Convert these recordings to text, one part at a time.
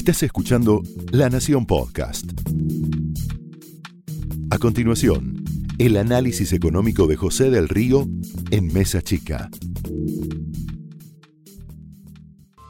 Estás escuchando La Nación Podcast. A continuación, el análisis económico de José del Río en Mesa Chica.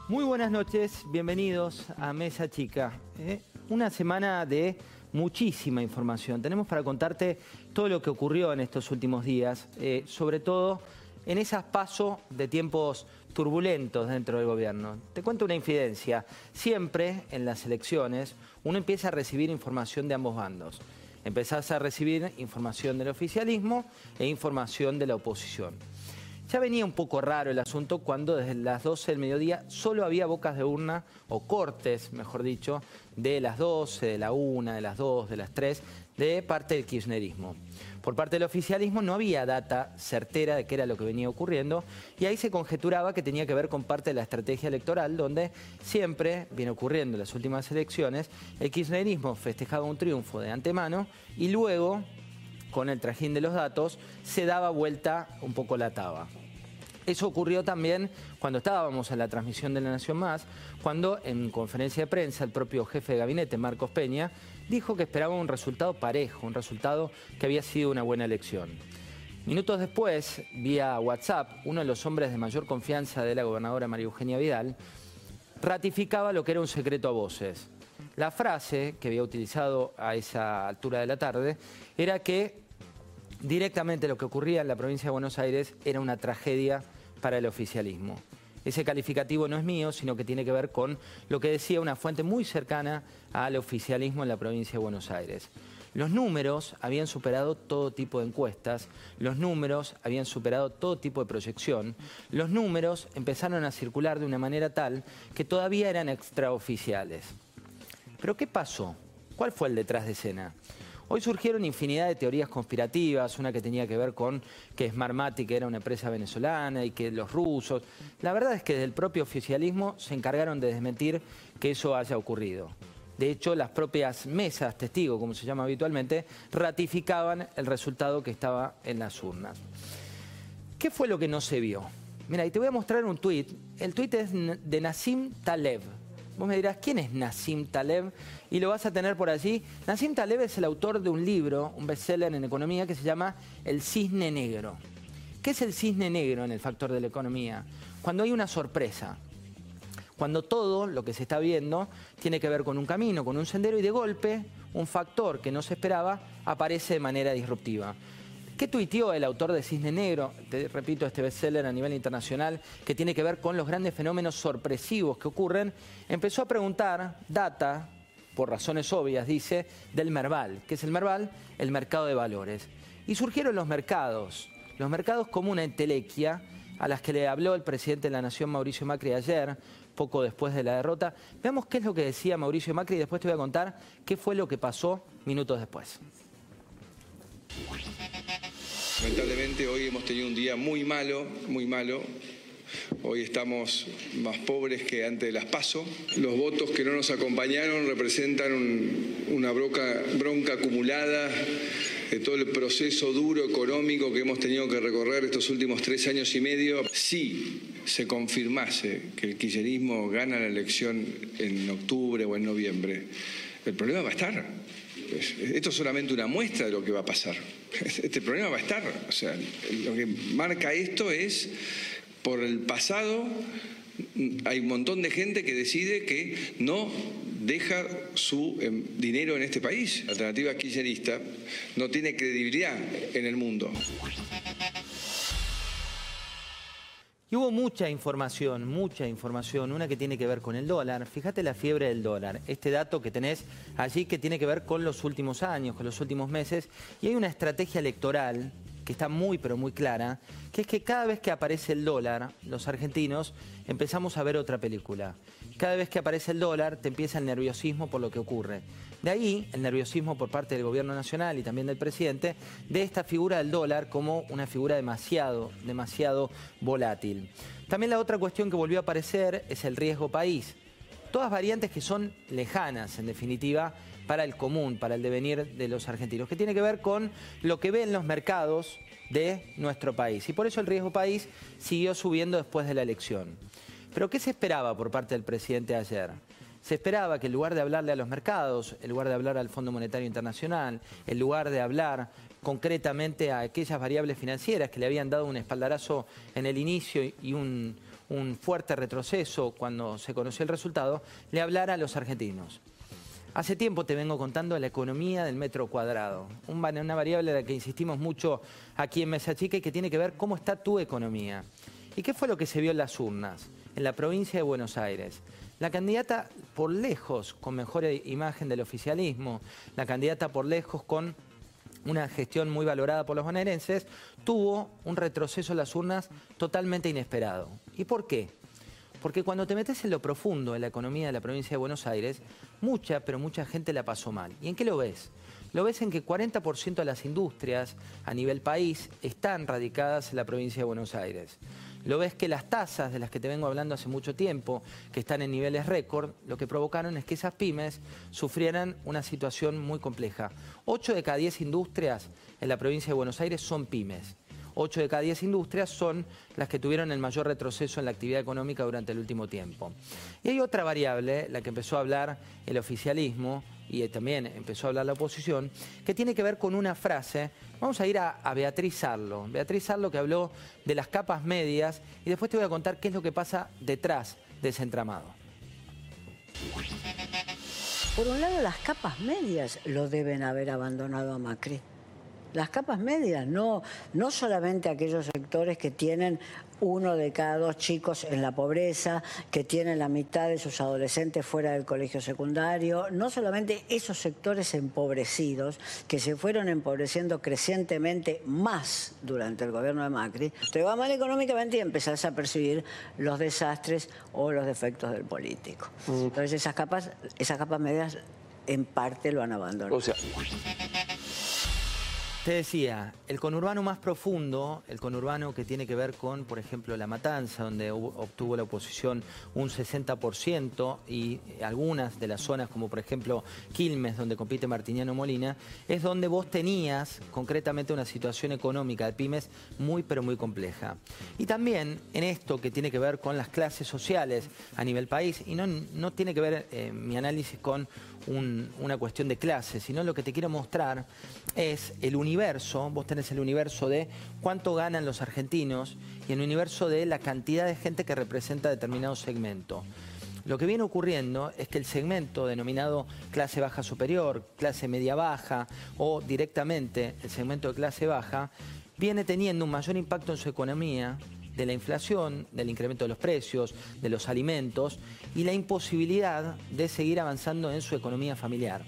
Muy buenas noches, bienvenidos a Mesa Chica. ¿eh? Una semana de muchísima información. Tenemos para contarte todo lo que ocurrió en estos últimos días, eh, sobre todo en esas pasos de tiempos turbulentos dentro del gobierno. Te cuento una infidencia. Siempre en las elecciones uno empieza a recibir información de ambos bandos. Empezás a recibir información del oficialismo e información de la oposición. Ya venía un poco raro el asunto cuando desde las 12 del mediodía solo había bocas de urna, o cortes, mejor dicho, de las 12, de la 1, de las 2, de las 3, de parte del kirchnerismo. Por parte del oficialismo no había data certera de qué era lo que venía ocurriendo y ahí se conjeturaba que tenía que ver con parte de la estrategia electoral donde siempre viene ocurriendo en las últimas elecciones, el kirchnerismo festejaba un triunfo de antemano y luego, con el trajín de los datos, se daba vuelta un poco la taba. Eso ocurrió también cuando estábamos en la transmisión de La Nación Más, cuando en conferencia de prensa el propio jefe de gabinete, Marcos Peña, dijo que esperaba un resultado parejo, un resultado que había sido una buena elección. Minutos después, vía WhatsApp, uno de los hombres de mayor confianza de la gobernadora María Eugenia Vidal ratificaba lo que era un secreto a voces. La frase que había utilizado a esa altura de la tarde era que directamente lo que ocurría en la provincia de Buenos Aires era una tragedia para el oficialismo. Ese calificativo no es mío, sino que tiene que ver con lo que decía una fuente muy cercana al oficialismo en la provincia de Buenos Aires. Los números habían superado todo tipo de encuestas, los números habían superado todo tipo de proyección, los números empezaron a circular de una manera tal que todavía eran extraoficiales. Pero ¿qué pasó? ¿Cuál fue el detrás de escena? Hoy surgieron infinidad de teorías conspirativas, una que tenía que ver con que Smartmatic era una empresa venezolana y que los rusos... La verdad es que desde el propio oficialismo se encargaron de desmentir que eso haya ocurrido. De hecho, las propias mesas, testigos, como se llama habitualmente, ratificaban el resultado que estaba en las urnas. ¿Qué fue lo que no se vio? Mira, y te voy a mostrar un tuit. El tuit es de Nassim Taleb. Vos me dirás, ¿quién es Nassim Taleb? Y lo vas a tener por allí. Nassim Taleb es el autor de un libro, un bestseller en economía que se llama El cisne negro. ¿Qué es el cisne negro en el factor de la economía? Cuando hay una sorpresa. Cuando todo lo que se está viendo tiene que ver con un camino, con un sendero y de golpe un factor que no se esperaba aparece de manera disruptiva. ¿Qué tuiteó el autor de Cisne Negro? Te repito, este bestseller a nivel internacional que tiene que ver con los grandes fenómenos sorpresivos que ocurren. Empezó a preguntar data, por razones obvias, dice, del Merval. ¿Qué es el Merval? El mercado de valores. Y surgieron los mercados, los mercados como una entelequia a las que le habló el presidente de la Nación, Mauricio Macri, ayer, poco después de la derrota. Veamos qué es lo que decía Mauricio Macri y después te voy a contar qué fue lo que pasó minutos después. Lamentablemente hoy hemos tenido un día muy malo, muy malo. Hoy estamos más pobres que antes de las PASO. Los votos que no nos acompañaron representan una bronca, bronca acumulada de todo el proceso duro económico que hemos tenido que recorrer estos últimos tres años y medio. Si se confirmase que el kirchnerismo gana la elección en octubre o en noviembre, el problema va a estar. Esto es solamente una muestra de lo que va a pasar. Este problema va a estar. O sea, lo que marca esto es, por el pasado, hay un montón de gente que decide que no deja su em, dinero en este país. La alternativa kirchnerista no tiene credibilidad en el mundo. Y hubo mucha información, mucha información, una que tiene que ver con el dólar. Fíjate la fiebre del dólar, este dato que tenés allí que tiene que ver con los últimos años, con los últimos meses. Y hay una estrategia electoral está muy pero muy clara, que es que cada vez que aparece el dólar, los argentinos empezamos a ver otra película. Cada vez que aparece el dólar te empieza el nerviosismo por lo que ocurre. De ahí el nerviosismo por parte del gobierno nacional y también del presidente de esta figura del dólar como una figura demasiado, demasiado volátil. También la otra cuestión que volvió a aparecer es el riesgo país. Todas variantes que son lejanas, en definitiva, para el común, para el devenir de los argentinos, que tiene que ver con lo que ven los mercados de nuestro país. Y por eso el riesgo país siguió subiendo después de la elección. Pero ¿qué se esperaba por parte del presidente ayer? Se esperaba que en lugar de hablarle a los mercados, en lugar de hablar al Fondo Monetario Internacional, en lugar de hablar concretamente a aquellas variables financieras que le habían dado un espaldarazo en el inicio y un, fuerte retroceso cuando se conoció el resultado, le hablara a los argentinos. Hace tiempo te vengo contando la economía del metro cuadrado, una variable de la que insistimos mucho aquí en Mesa Chica y que tiene que ver cómo está tu economía. ¿Y qué fue lo que se vio en las urnas? En la provincia de Buenos Aires. La candidata por lejos con mejor imagen del oficialismo, la candidata por lejos con una gestión muy valorada por los bonaerenses, tuvo un retroceso en las urnas totalmente inesperado. ¿Y por qué? Porque cuando te metes en lo profundo en la economía de la provincia de Buenos Aires, mucha, pero mucha gente la pasó mal. ¿Y en qué lo ves? Lo ves en que 40% de las industrias a nivel país están radicadas en la provincia de Buenos Aires lo ves que las tasas de las que te vengo hablando hace mucho tiempo, que están en niveles récord, lo que provocaron es que esas pymes sufrieran una situación muy compleja. 8 de cada 10 industrias en la provincia de Buenos Aires son pymes. 8 de cada 10 industrias son las que tuvieron el mayor retroceso en la actividad económica durante el último tiempo. Y hay otra variable, la que empezó a hablar el oficialismo, y también empezó a hablar la oposición, que tiene que ver con una frase. Vamos a ir a, Beatriz Arlo. Beatriz Arlo que habló de las capas medias y después te voy a contar qué es lo que pasa detrás de ese entramado. Por un lado, las capas medias lo deben haber abandonado a Macri las capas medias, no, no solamente aquellos sectores que tienen uno de cada dos chicos en la pobreza, que tienen la mitad de sus adolescentes fuera del colegio secundario, no solamente esos sectores empobrecidos que se fueron empobreciendo crecientemente más durante el gobierno de Macri, te va mal económicamente y empezás a percibir los desastres o los defectos del político. Entonces esas capas, esas capas medias en parte lo han abandonado. Te decía, el conurbano más profundo, el conurbano que tiene que ver con, por ejemplo, La Matanza, donde obtuvo la oposición un 60%, y algunas de las zonas, como por ejemplo Quilmes, donde compite Martiniano Molina, es donde vos tenías concretamente una situación económica de pymes muy, pero muy compleja. Y también en esto que tiene que ver con las clases sociales a nivel país, y no, no tiene que ver eh, mi análisis con una cuestión de clases, sino lo que te quiero mostrar es el universo, vos tenés el universo de cuánto ganan los argentinos y el universo de la cantidad de gente que representa determinado segmento. Lo que viene ocurriendo es que el segmento denominado clase baja superior, clase media baja o directamente el segmento de clase baja, viene teniendo un mayor impacto en su economía de la inflación, del incremento de los precios, de los alimentos y la imposibilidad de seguir avanzando en su economía familiar.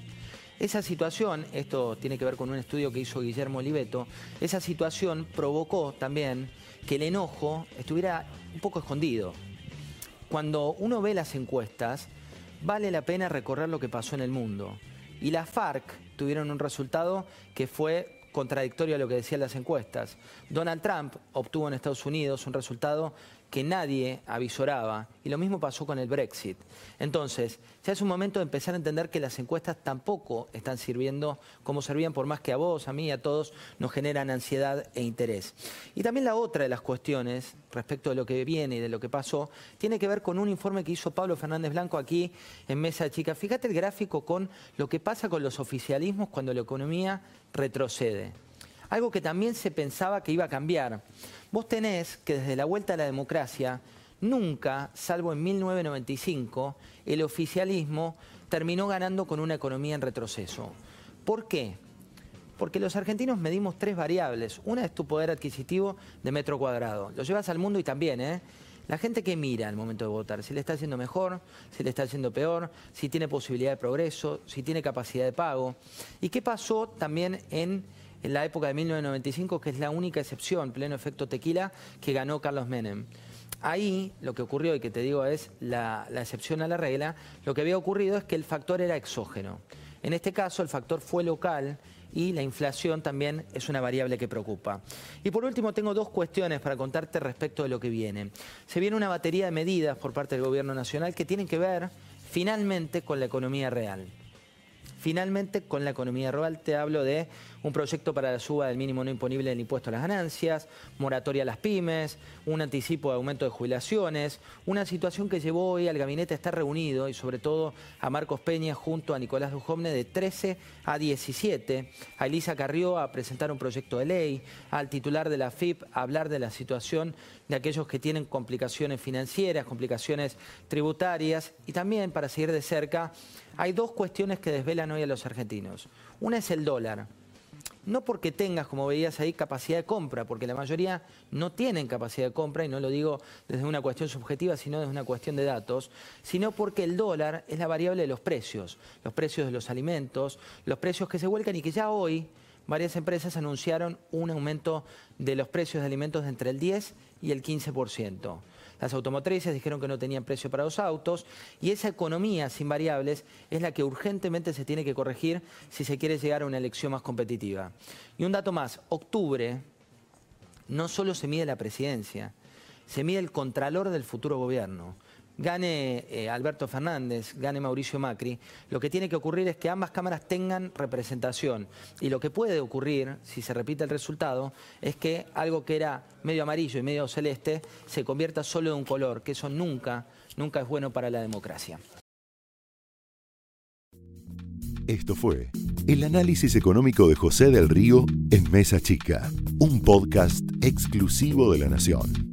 Esa situación, esto tiene que ver con un estudio que hizo Guillermo Oliveto, esa situación provocó también que el enojo estuviera un poco escondido. Cuando uno ve las encuestas, vale la pena recorrer lo que pasó en el mundo. Y las FARC tuvieron un resultado que fue contradictorio a lo que decían las encuestas. Donald Trump obtuvo en Estados Unidos un resultado que nadie avisoraba y lo mismo pasó con el Brexit. Entonces, ya es un momento de empezar a entender que las encuestas tampoco están sirviendo como servían por más que a vos, a mí a todos nos generan ansiedad e interés. Y también la otra de las cuestiones respecto de lo que viene y de lo que pasó tiene que ver con un informe que hizo Pablo Fernández Blanco aquí en Mesa Chica. Fíjate el gráfico con lo que pasa con los oficialismos cuando la economía retrocede algo que también se pensaba que iba a cambiar. Vos tenés que desde la vuelta a la democracia, nunca, salvo en 1995, el oficialismo terminó ganando con una economía en retroceso. ¿Por qué? Porque los argentinos medimos tres variables. Una es tu poder adquisitivo de metro cuadrado. Lo llevas al mundo y también, ¿eh? La gente que mira al momento de votar, si le está haciendo mejor, si le está haciendo peor, si tiene posibilidad de progreso, si tiene capacidad de pago. ¿Y qué pasó también en en la época de 1995, que es la única excepción, pleno efecto tequila, que ganó Carlos Menem. Ahí lo que ocurrió, y que te digo es la, excepción a la regla, lo que había ocurrido es que el factor era exógeno. En este caso el factor fue local y la inflación también es una variable que preocupa. Y por último tengo dos cuestiones para contarte respecto de lo que viene. Se viene una batería de medidas por parte del Gobierno Nacional que tienen que ver finalmente con la economía real Finalmente, con la economía real te hablo de un proyecto para la suba del mínimo no imponible del impuesto a las ganancias, moratoria a las pymes, un anticipo de aumento de jubilaciones, una situación que llevó hoy al gabinete a estar reunido y sobre todo a Marcos Peña junto a Nicolás Dujovne de 13 a 17, a Elisa Carrió a presentar un proyecto de ley, al titular de la FIP a hablar de la situación de aquellos que tienen complicaciones financieras, complicaciones tributarias. Y también para seguir de cerca, hay dos cuestiones que desvelan hoy a los argentinos. Una es el dólar no porque tengas, como veías ahí, capacidad de compra, porque la mayoría no tienen capacidad de compra, y no lo digo desde una cuestión subjetiva, sino desde una cuestión de datos, sino porque el dólar es la variable de los precios, los precios de los alimentos, los precios que se vuelcan y que ya hoy varias empresas anunciaron un aumento de los precios de alimentos de entre el 10 y el 15%. Las automotrices dijeron que no tenían precio para los autos y esa economía sin variables es la que urgentemente se tiene que corregir si se quiere llegar a una elección más competitiva. Y un dato más, octubre no solo se mide la presidencia, se mide el contralor del futuro gobierno gane eh, Alberto Fernández, gane Mauricio Macri, lo que tiene que ocurrir es que ambas cámaras tengan representación. Y lo que puede ocurrir, si se repite el resultado, es que algo que era medio amarillo y medio celeste se convierta solo en un color, que eso nunca, nunca es bueno para la democracia. Esto fue el análisis económico de José del Río en Mesa Chica, un podcast exclusivo de la Nación.